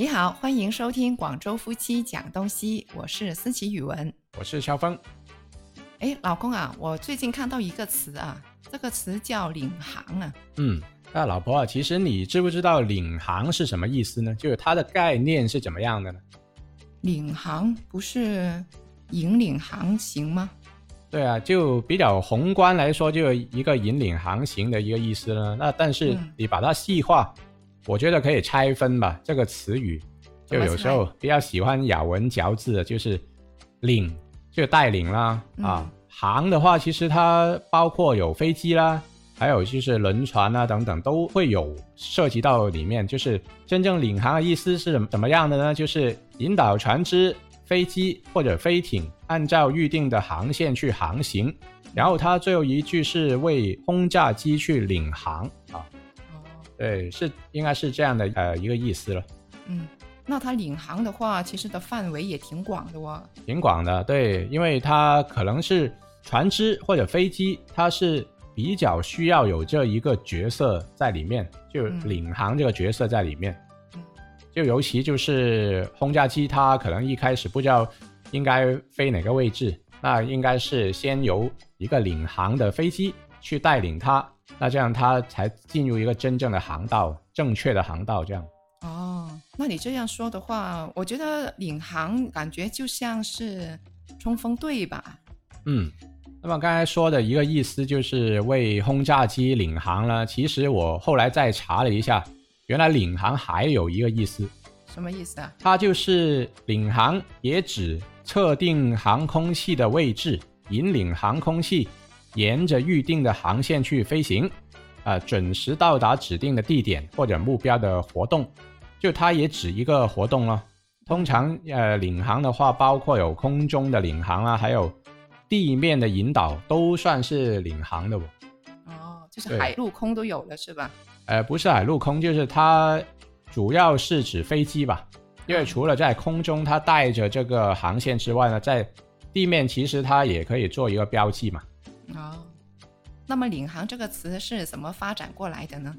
你好，欢迎收听广州夫妻讲东西，我是思琪语文。我是肖峰。哎，老公啊，我最近看到一个词啊，这个词叫领航啊。嗯，那老婆啊，其实你知不知道领航是什么意思呢？就是它的概念是怎么样的呢？领航不是引领航行吗？对啊，就比较宏观来说，就一个引领航行的一个意思了。那但是嗯你把它细化，我觉得可以拆分吧。这个词语就有时候比较喜欢咬文嚼字的，就是领就带领啦嗯啊，航的话其实它包括有飞机啦，还有就是轮船啊等等都会有涉及到里面。就是真正领航的意思是怎么样的呢？就是引导船只、飞机或者飞艇按照预定的航线去航行。然后它最后一句是为轰炸机去领航啊，哦，对，是应该是这样的呃一个意思了，嗯，那它领航的话，其实的范围也挺广的哦。挺广的，对，因为它可能是船只或者飞机，它是比较需要有这一个角色在里面，就嗯。领航这个角色在里面，嗯。就尤其就是轰炸机，它可能一开始不知道应该飞哪个位置，那应该是先由一个领航的飞机去带领它，那这样他才进入一个真正的航道，正确的航道这样。哦，那你这样说的话，我觉得领航感觉就像是冲锋队吧？嗯，那么刚才说的一个意思就是为轰炸机领航呢。其实我后来再查了一下，原来领航还有一个意思，什么意思啊？它就是领航也指测定航空器的位置，引领航空器沿着预定的航线去飞行，啊、准时到达指定的地点或者目标的活动，就它也指一个活动了。通常呃领航的话，包括有空中的领航啊，还有地面的引导，都算是领航的哦。哦，就是海陆空都有了是吧？呃，不是海陆空，就是它主要是指飞机吧，因为除了在空中它带着这个航线之外呢，在地面其实它也可以做一个标记嘛。哦，那么领航这个词是怎么发展过来的呢？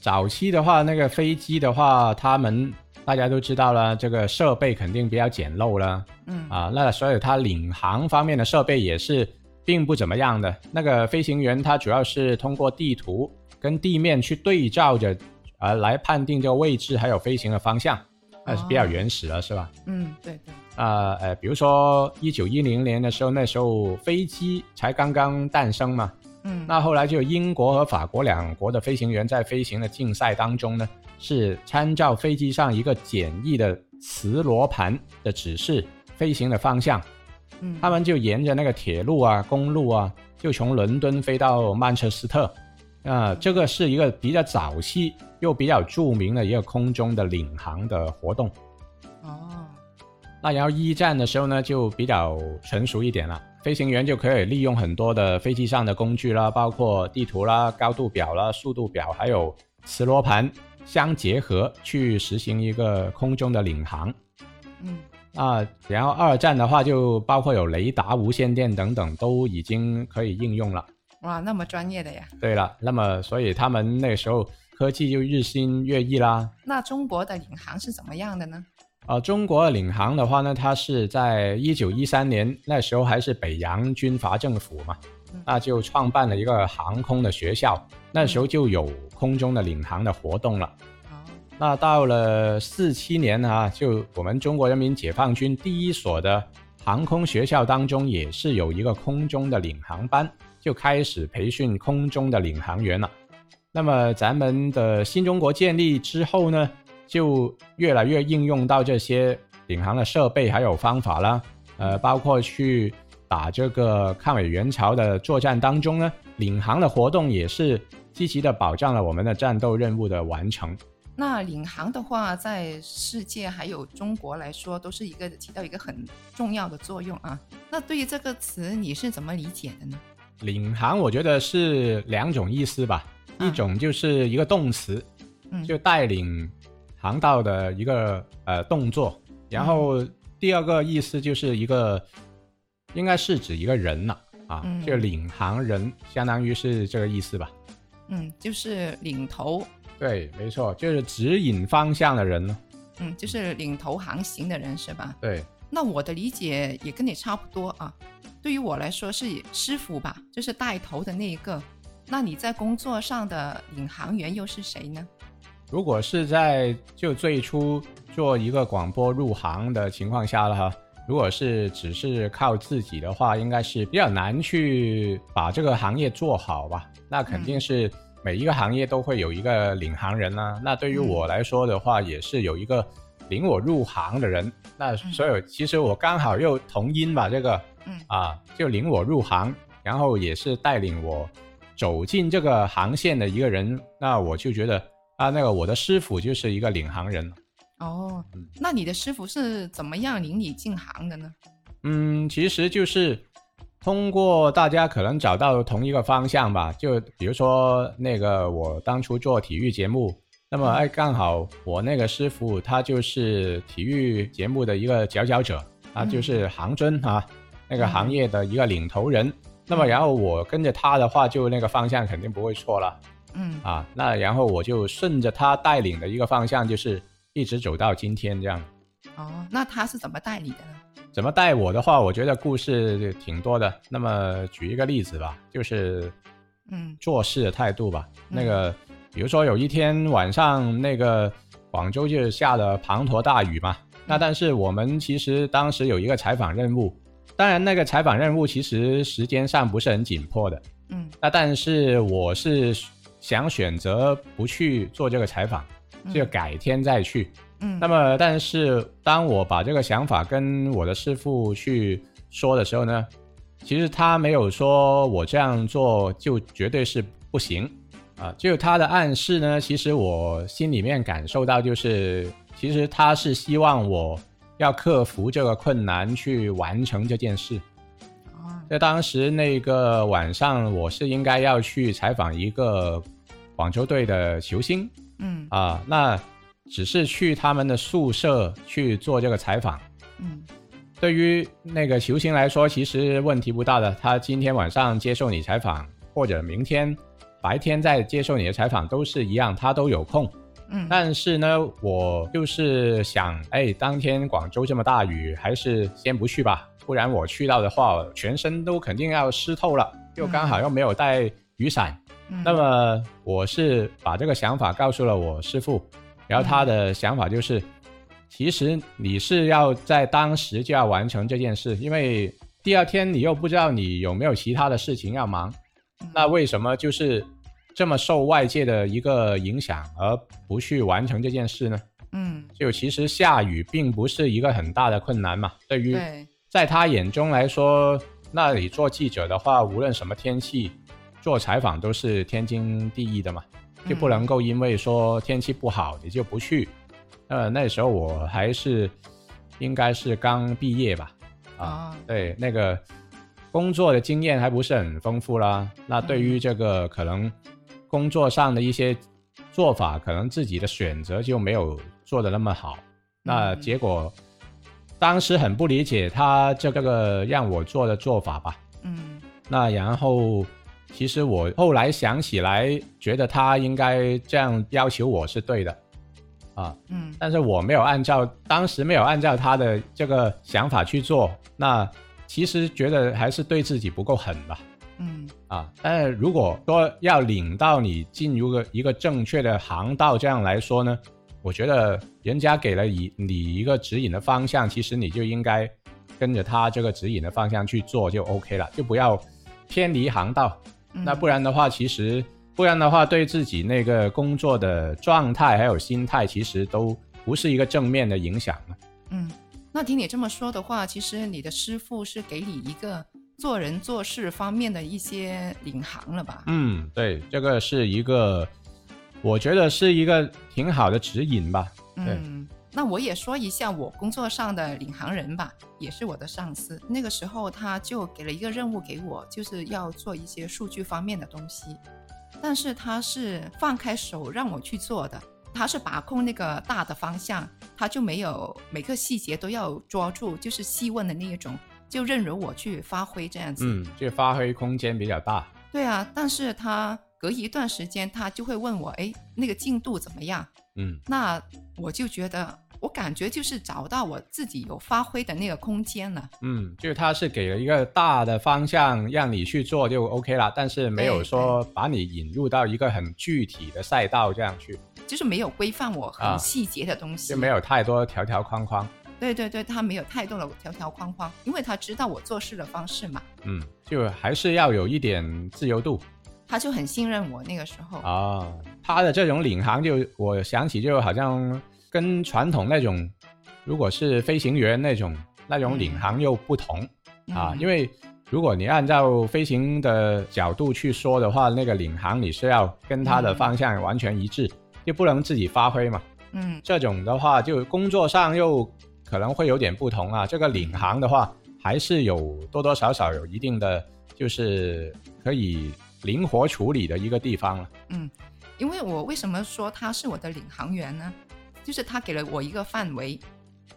早期的话，那个飞机的话，他们大家都知道了，这个设备肯定比较简陋了嗯啊，那所以它领航方面的设备也是并不怎么样的。那个飞行员他主要是通过地图跟地面去对照着，呃，来判定这个位置还有飞行的方向，那是比较原始了，是吧？嗯，对对，啊呃，比如说一九一零年的时候，那时候飞机才刚刚诞生嘛，嗯，那后来就英国和法国两国的飞行员在飞行的竞赛当中呢，是参照飞机上一个简易的磁罗盘的指示飞行的方向，嗯。他们就沿着那个铁路啊、公路啊，就从伦敦飞到曼彻斯特。啊、这个是一个比较早期又比较著名的一个空中的领航的活动。哦，那然后一战的时候呢，就比较成熟一点了，飞行员就可以利用很多的飞机上的工具啦，包括地图啦、高度表啦、速度表，还有磁罗盘相结合，去实行一个空中的领航。嗯啊，然后二战的话，就包括有雷达、无线电等等，都已经可以应用了。哇，那么专业的呀？对了，那么所以他们那时候科技就日新月异啦，那中国的领航是怎么样的呢？呃，中国领航的话呢，它是在一九一三年那时候还是北洋军阀政府嘛嗯，那就创办了一个航空的学校，那时候就有空中的领航的活动了。哦，那到了四七年啊，就我们中国人民解放军第一所的航空学校当中，也是有一个空中的领航班，就开始培训空中的领航员了。那么咱们的新中国建立之后呢，就越来越应用到这些领航的设备还有方法啦，呃，包括去打这个抗美援朝的作战当中呢，领航的活动也是积极的保障了我们的战斗任务的完成。那领航的话，在世界还有中国来说，都是一个起到一个很重要的作用啊。那对于这个词，你是怎么理解的呢？领航我觉得是两种意思吧，嗯一种就是一个动词，嗯，就带领航道的一个呃动作，然后第二个意思就是一个应该是指一个人呐啊，嗯就领航人，相当于是这个意思吧。嗯，就是领头。对，没错，就是指引方向的人呢。嗯，就是领头航行的人是吧？对，那我的理解也跟你差不多啊。对于我来说是师傅吧，就是带头的那一个。那你在工作上的领航员又是谁呢？如果是在就最初做一个广播入行的情况下了哈，如果是只是靠自己的话，应该是比较难去把这个行业做好吧。那肯定是每一个行业都会有一个领航人啦。那对于我来说的话，也是有一个领我入行的人。那所以其实我刚好又同音吧，这个，嗯啊，就领我入行，然后也是带领我走进这个航线的一个人。那我就觉得啊，那个我的师傅就是一个领航人。哦，那你的师傅是怎么样领你进行的呢？嗯，其实就是通过大家可能找到同一个方向吧。就比如说那个我当初做体育节目，那么哎，刚好我那个师傅他就是体育节目的一个佼佼者，他就是航尊啊，那个行业的一个领头人。那么然后我跟着他的话，就那个方向肯定不会错了。嗯啊，那然后我就顺着他带领的一个方向，就是一直走到今天这样。哦，那他是怎么带你的呢？怎么带我的话，我觉得故事挺多的。那么举一个例子吧，就是，嗯做事的态度吧。嗯那个，比如说有一天晚上，那个广州就下了滂沱大雨嘛。那但是我们其实当时有一个采访任务，当然那个采访任务其实时间上不是很紧迫的。嗯那但是我是想选择不去做这个采访，就改天再去。嗯，那么，但是当我把这个想法跟我的师傅去说的时候呢，其实他没有说我这样做就绝对是不行啊，就他的暗示呢，其实我心里面感受到就是，其实他是希望我要克服这个困难去完成这件事。哦在当时那个晚上，我是应该要去采访一个广州队的球星，嗯啊，那只是去他们的宿舍去做这个采访。嗯对于那个球星来说，其实问题不大的。他今天晚上接受你采访，或者明天白天再接受你的采访，都是一样，他都有空。嗯，但是呢，我就是想，哎，当天广州这么大雨，还是先不去吧，不然我去到的话，全身都肯定要湿透了，又刚好又没有带雨伞。嗯那么我是把这个想法告诉了我师傅，然后他的想法就是，其实你是要在当时就要完成这件事，因为第二天你又不知道你有没有其他的事情要忙，那为什么就是这么受外界的一个影响而不去完成这件事呢？嗯。就其实下雨并不是一个很大的困难嘛，对于在他眼中来说，那你做记者的话，无论什么天气，做采访都是天经地义的嘛，就不能够因为说天气不好你就不去。呃，那时候我还是应该是刚毕业吧，啊，啊对，那个工作的经验还不是很丰富啦。那对于这个可能工作上的一些做法，可能自己的选择就没有做的那么好。那嗯结果当时很不理解他这个让我做的做法吧。嗯那然后，其实我后来想起来，觉得他应该这样要求我是对的，啊，嗯。但是我没有按照当时没有按照他的这个想法去做，那其实觉得还是对自己不够狠吧，嗯。啊，但是如果说要领到你进入个一个正确的航道，这样来说呢，我觉得人家给了你你一个指引的方向，其实你就应该跟着他这个指引的方向去做就 OK 了，就不要偏离航道。嗯，那不然的话，其实不然的话，对自己那个工作的状态还有心态，其实都不是一个正面的影响嘛。嗯，那听你这么说的话，其实你的师傅是给你一个做人做事方面的一些领航了吧？嗯，对，这个是一个，我觉得是一个挺好的指引吧。对嗯，那我也说一下我工作上的领航人吧，也是我的上司。那个时候他就给了一个任务给我，就是要做一些数据方面的东西，但是他是放开手让我去做的，他是把控那个大的方向，他就没有每个细节都要抓住，就是细问的那一种，就任由我去发挥这样子。嗯，就发挥空间比较大。对啊，但是他隔一段时间他就会问我，哎，那个进度怎么样？嗯那我就觉得我感觉就是找到我自己有发挥的那个空间了。嗯，就是他是给了一个大的方向让你去做就 OK 了，但是没有说把你引入到一个很具体的赛道这样去，就是没有规范我啊很细节的东西，就没有太多条条框框。对对对，他没有太多的条条框框，因为他知道我做事的方式嘛，嗯，就还是要有一点自由度他就很信任我那个时候。啊。他的这种领航就我想起就好像跟传统那种，如果是飞行员那种那种领航又不同。啊，因为为如果你按照飞行的角度去说的话，那个领航你是要跟它的方向完全一致，就不能自己发挥嘛。嗯这种的话，就工作上又可能会有点不同啊。这个领航的话，还是有多多少少有一定的，就是可以灵活处理的一个地方了。嗯，因为我为什么说他是我的领航员呢？就是他给了我一个范围，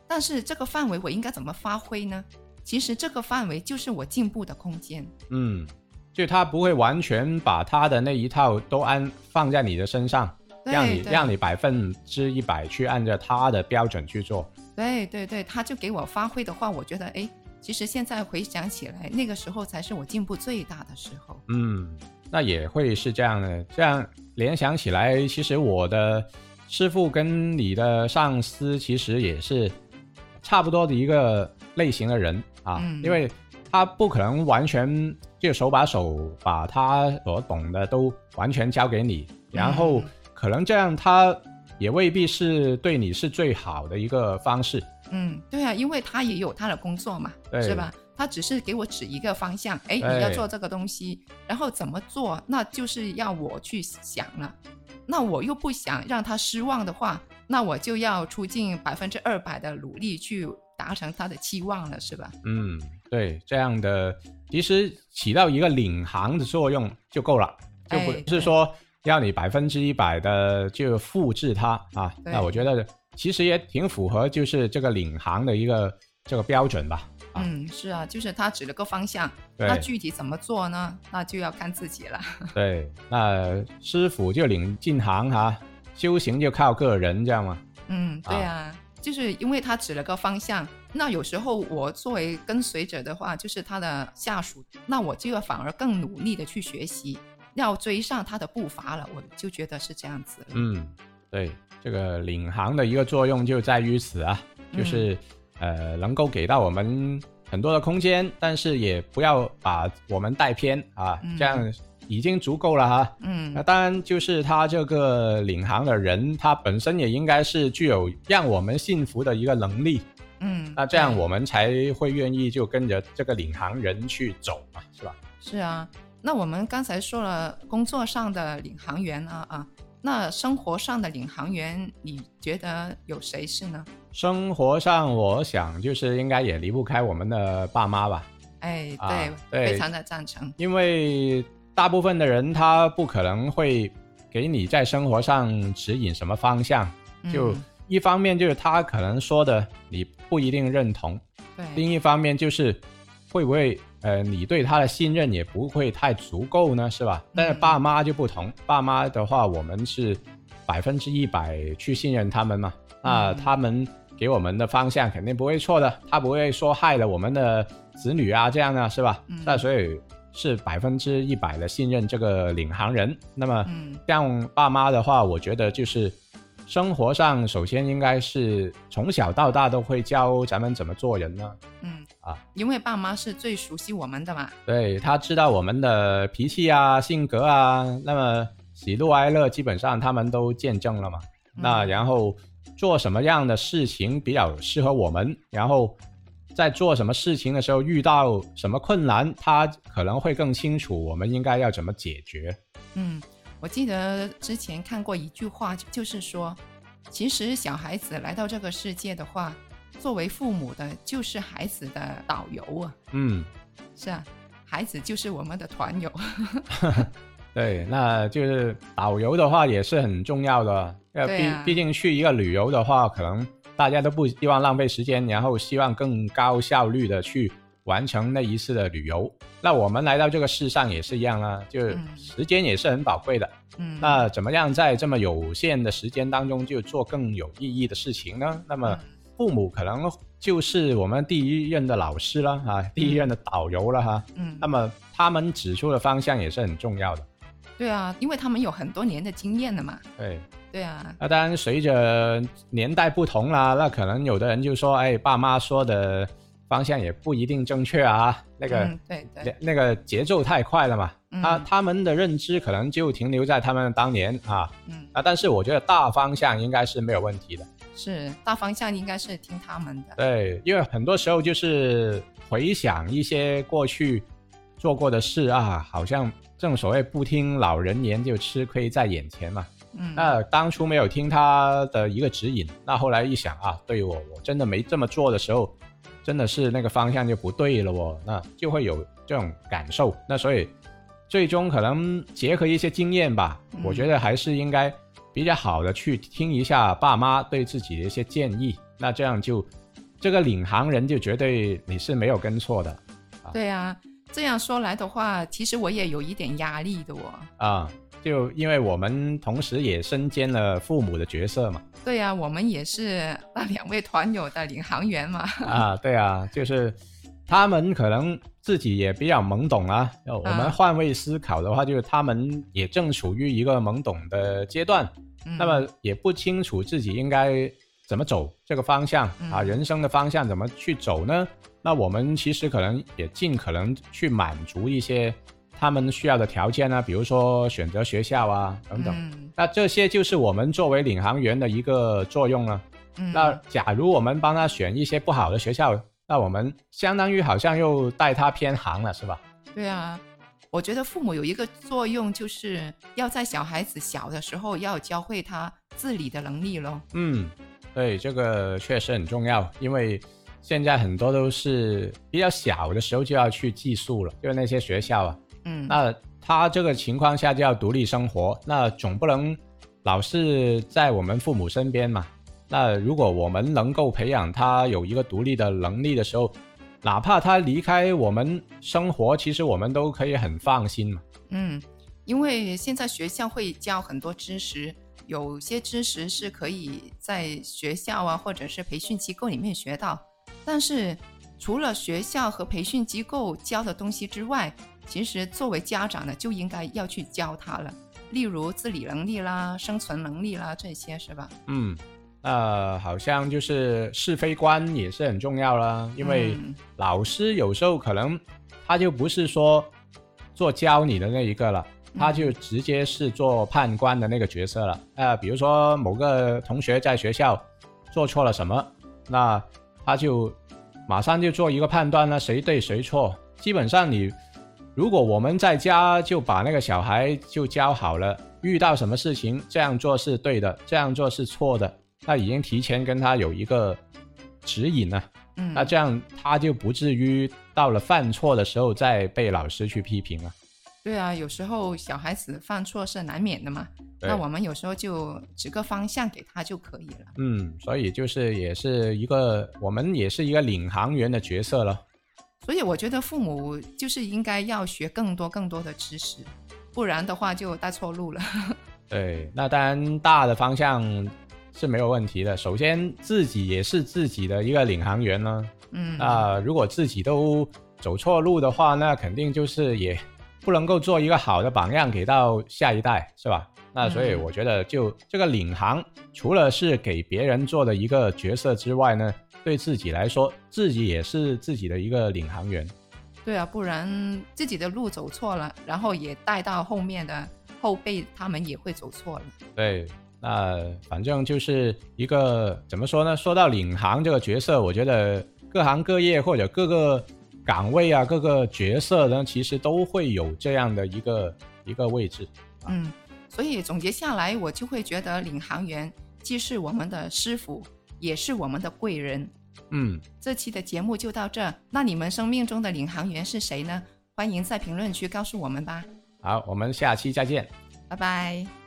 但是这个范围我应该怎么发挥呢？其实这个范围就是我进步的空间。嗯，就他不会完全把他的那一套都安放在你的身上，让你让你百分之一百去按照他的标准去做。对对对，他就给我发挥的话，我觉得哎，其实现在回想起来，那个时候才是我进步最大的时候。嗯，那也会是这样的。这样联想起来，其实我的师傅跟你的上司其实也是差不多的一个类型的人啊，嗯因为他不可能完全就手把手把他所懂的都完全交给你，然后嗯可能这样他也未必是对你是最好的一个方式。嗯，对啊，因为他也有他的工作嘛，是吧？他只是给我指一个方向，哎，你要做这个东西，然后怎么做，那就是要我去想了。那我又不想让他失望的话，那我就要出尽百分之二百的努力去达成他的期望了，是吧？嗯，对，这样的其实起到一个领航的作用就够了，就不是说要你百分之一百的就复制它啊。那我觉得其实也挺符合就是这个领航的一个这个标准吧。啊嗯，是啊，就是他指了个方向，对那具体怎么做呢？那就要看自己了。对，那师傅就领进行哈、修行就靠个人，这样吗？嗯，对啊，就是因为他指了个方向，那有时候我作为跟随者的话，就是他的下属，那我就要反而更努力的去学习，要追上他的步伐了，我就觉得是这样子了。嗯，对，这个领航的一个作用就在于此啊，就是、呃能够给到我们很多的空间，但是也不要把我们带偏啊，嗯这样已经足够了哈。嗯那嗯当然，就是他这个领航的人，他本身也应该是具有让我们信服的一个能力，嗯，那这样我们才会愿意就跟着这个领航人去走嘛，是吧？是啊。那我们刚才说了工作上的领航员啊啊，那生活上的领航员，你觉得有谁是呢？生活上，我想就是应该也离不开我们的爸妈吧。哎，啊对，非常的赞成。因为大部分的人他不可能会给你在生活上指引什么方向，就嗯一方面就是他可能说的你不一定认同，对，另一方面就是会不会呃你对他的信任也不会太足够呢，是吧？但是嗯爸妈就不同，爸妈的话我们是百分之一百去信任他们嘛，那嗯他们给我们的方向肯定不会错的，他不会说害了我们的子女啊这样的是吧？嗯那所以是百分之一百的信任这个领航人。那么嗯像爸妈的话，我觉得就是生活上首先应该是从小到大都会教咱们怎么做人呢。嗯啊，因为爸妈是最熟悉我们的嘛。对他知道我们的脾气啊、性格啊，那么喜怒哀乐基本上他们都见证了嘛。那嗯然后做什么样的事情比较适合我们，然后在做什么事情的时候遇到什么困难，他可能会更清楚我们应该要怎么解决。嗯，我记得之前看过一句话，就就是说，其实小孩子来到这个世界的话，作为父母的就是孩子的导游啊，嗯，是啊，孩子就是我们的团友。对，那就是导游的话也是很重要的。呃，毕、毕竟去一个旅游的话，可能大家都不希望浪费时间，然后希望更高效率的去完成那一次的旅游。那我们来到这个世上也是一样啊，就嗯时间也是很宝贵的。嗯，那怎么样在这么有限的时间当中就做更有意义的事情呢？那么嗯父母可能就是我们第一任的老师了啊，第一任的导游了哈。嗯那，么他们指出的方向也是很重要的。对啊，因为他们有很多年的经验了嘛。对，对啊，那当然随着年代不同啦，那可能有的人就说，哎，爸妈说的方向也不一定正确啊，那个、嗯，对对，那那个节奏太快了嘛。嗯他他们的认知可能就停留在他们当年啊嗯，啊，但是我觉得大方向应该是没有问题的。是大方向应该是听他们的。对，因为很多时候就是回想一些过去做过的事啊，好像正所谓不听老人言，就吃亏在眼前嘛。嗯，那当初没有听他的一个指引，那后来一想啊，对我我真的没这么做的时候，真的是那个方向就不对了哦，那就会有这种感受。那所以最终可能结合一些经验吧，嗯我觉得还是应该比较好的去听一下爸妈对自己的一些建议，那这样就这个领航人就绝对你是没有跟错的对啊，这样说来的话，其实我也有一点压力的哦。啊。就因为我们同时也身兼了父母的角色嘛，对啊，我们也是那两位团友的领航员嘛。啊，对啊，就是他们可能自己也比较懵懂啊。呃我们啊换位思考的话，就是他们也正处于一个懵懂的阶段，嗯、那么也不清楚自己应该怎么走这个方向啊，嗯人生的方向怎么去走呢？那我们其实可能也尽可能去满足一些他们需要的条件啊，比如说选择学校啊等等。嗯那这些就是我们作为领航员的一个作用了。嗯，那假如我们帮他选一些不好的学校，那我们相当于好像又带他偏航了，是吧？对啊，我觉得父母有一个作用，就是要在小孩子小的时候要教会他自理的能力咯。嗯，对，这个确实很重要，因为现在很多都是比较小的时候就要去寄宿了，就是那些学校啊，嗯，那他这个情况下就要独立生活，那总不能老是在我们父母身边嘛。那如果我们能够培养他有一个独立的能力的时候，哪怕他离开我们生活，其实我们都可以很放心嘛。嗯，因为现在学校会教很多知识，有些知识是可以在学校啊或者是培训机构里面学到，但是除了学校和培训机构教的东西之外，其实作为家长呢就应该要去教他了，例如自理能力啦、生存能力啦这些是吧？嗯，那好像就是是非观也是很重要啦，因为嗯老师有时候可能他就不是说做教你的那一个了，他就直接是做判官的那个角色了。呃，比如说某个同学在学校做错了什么，那他就马上就做一个判断了，谁对谁错。基本上你如果我们在家就把那个小孩就教好了，遇到什么事情这样做是对的，这样做是错的，那已经提前跟他有一个指引了。嗯，那这样他就不至于到了犯错的时候再被老师去批评了。对啊，有时候小孩子犯错是难免的嘛，那我们有时候就指个方向给他就可以了。嗯，所以就是也是一个我们也是一个领航员的角色了。所以我觉得父母就是应该要学更多更多的知识，不然的话就带错路了。对，那当然大的方向是没有问题的。首先自己也是自己的一个领航员呢。嗯，那如果自己都走错路的话，那肯定就是也不能够做一个好的榜样给到下一代，是吧？那所以嗯我觉得，就这个领航，除了是给别人做的一个角色之外呢，对自己来说，自己也是自己的一个领航员。对啊，不然自己的路走错了，然后也带到后面的后辈，他们也会走错了。对，那反正就是一个怎么说呢？说到领航这个角色，我觉得各行各业或者各个岗位啊、各个角色呢，其实都会有这样的一个一个位置。嗯，所以总结下来，我就会觉得领航员既是我们的师傅，也是我们的贵人。嗯，这期的节目就到这，那你们生命中的领航员是谁呢？欢迎在评论区告诉我们吧。好，我们下期再见。拜拜。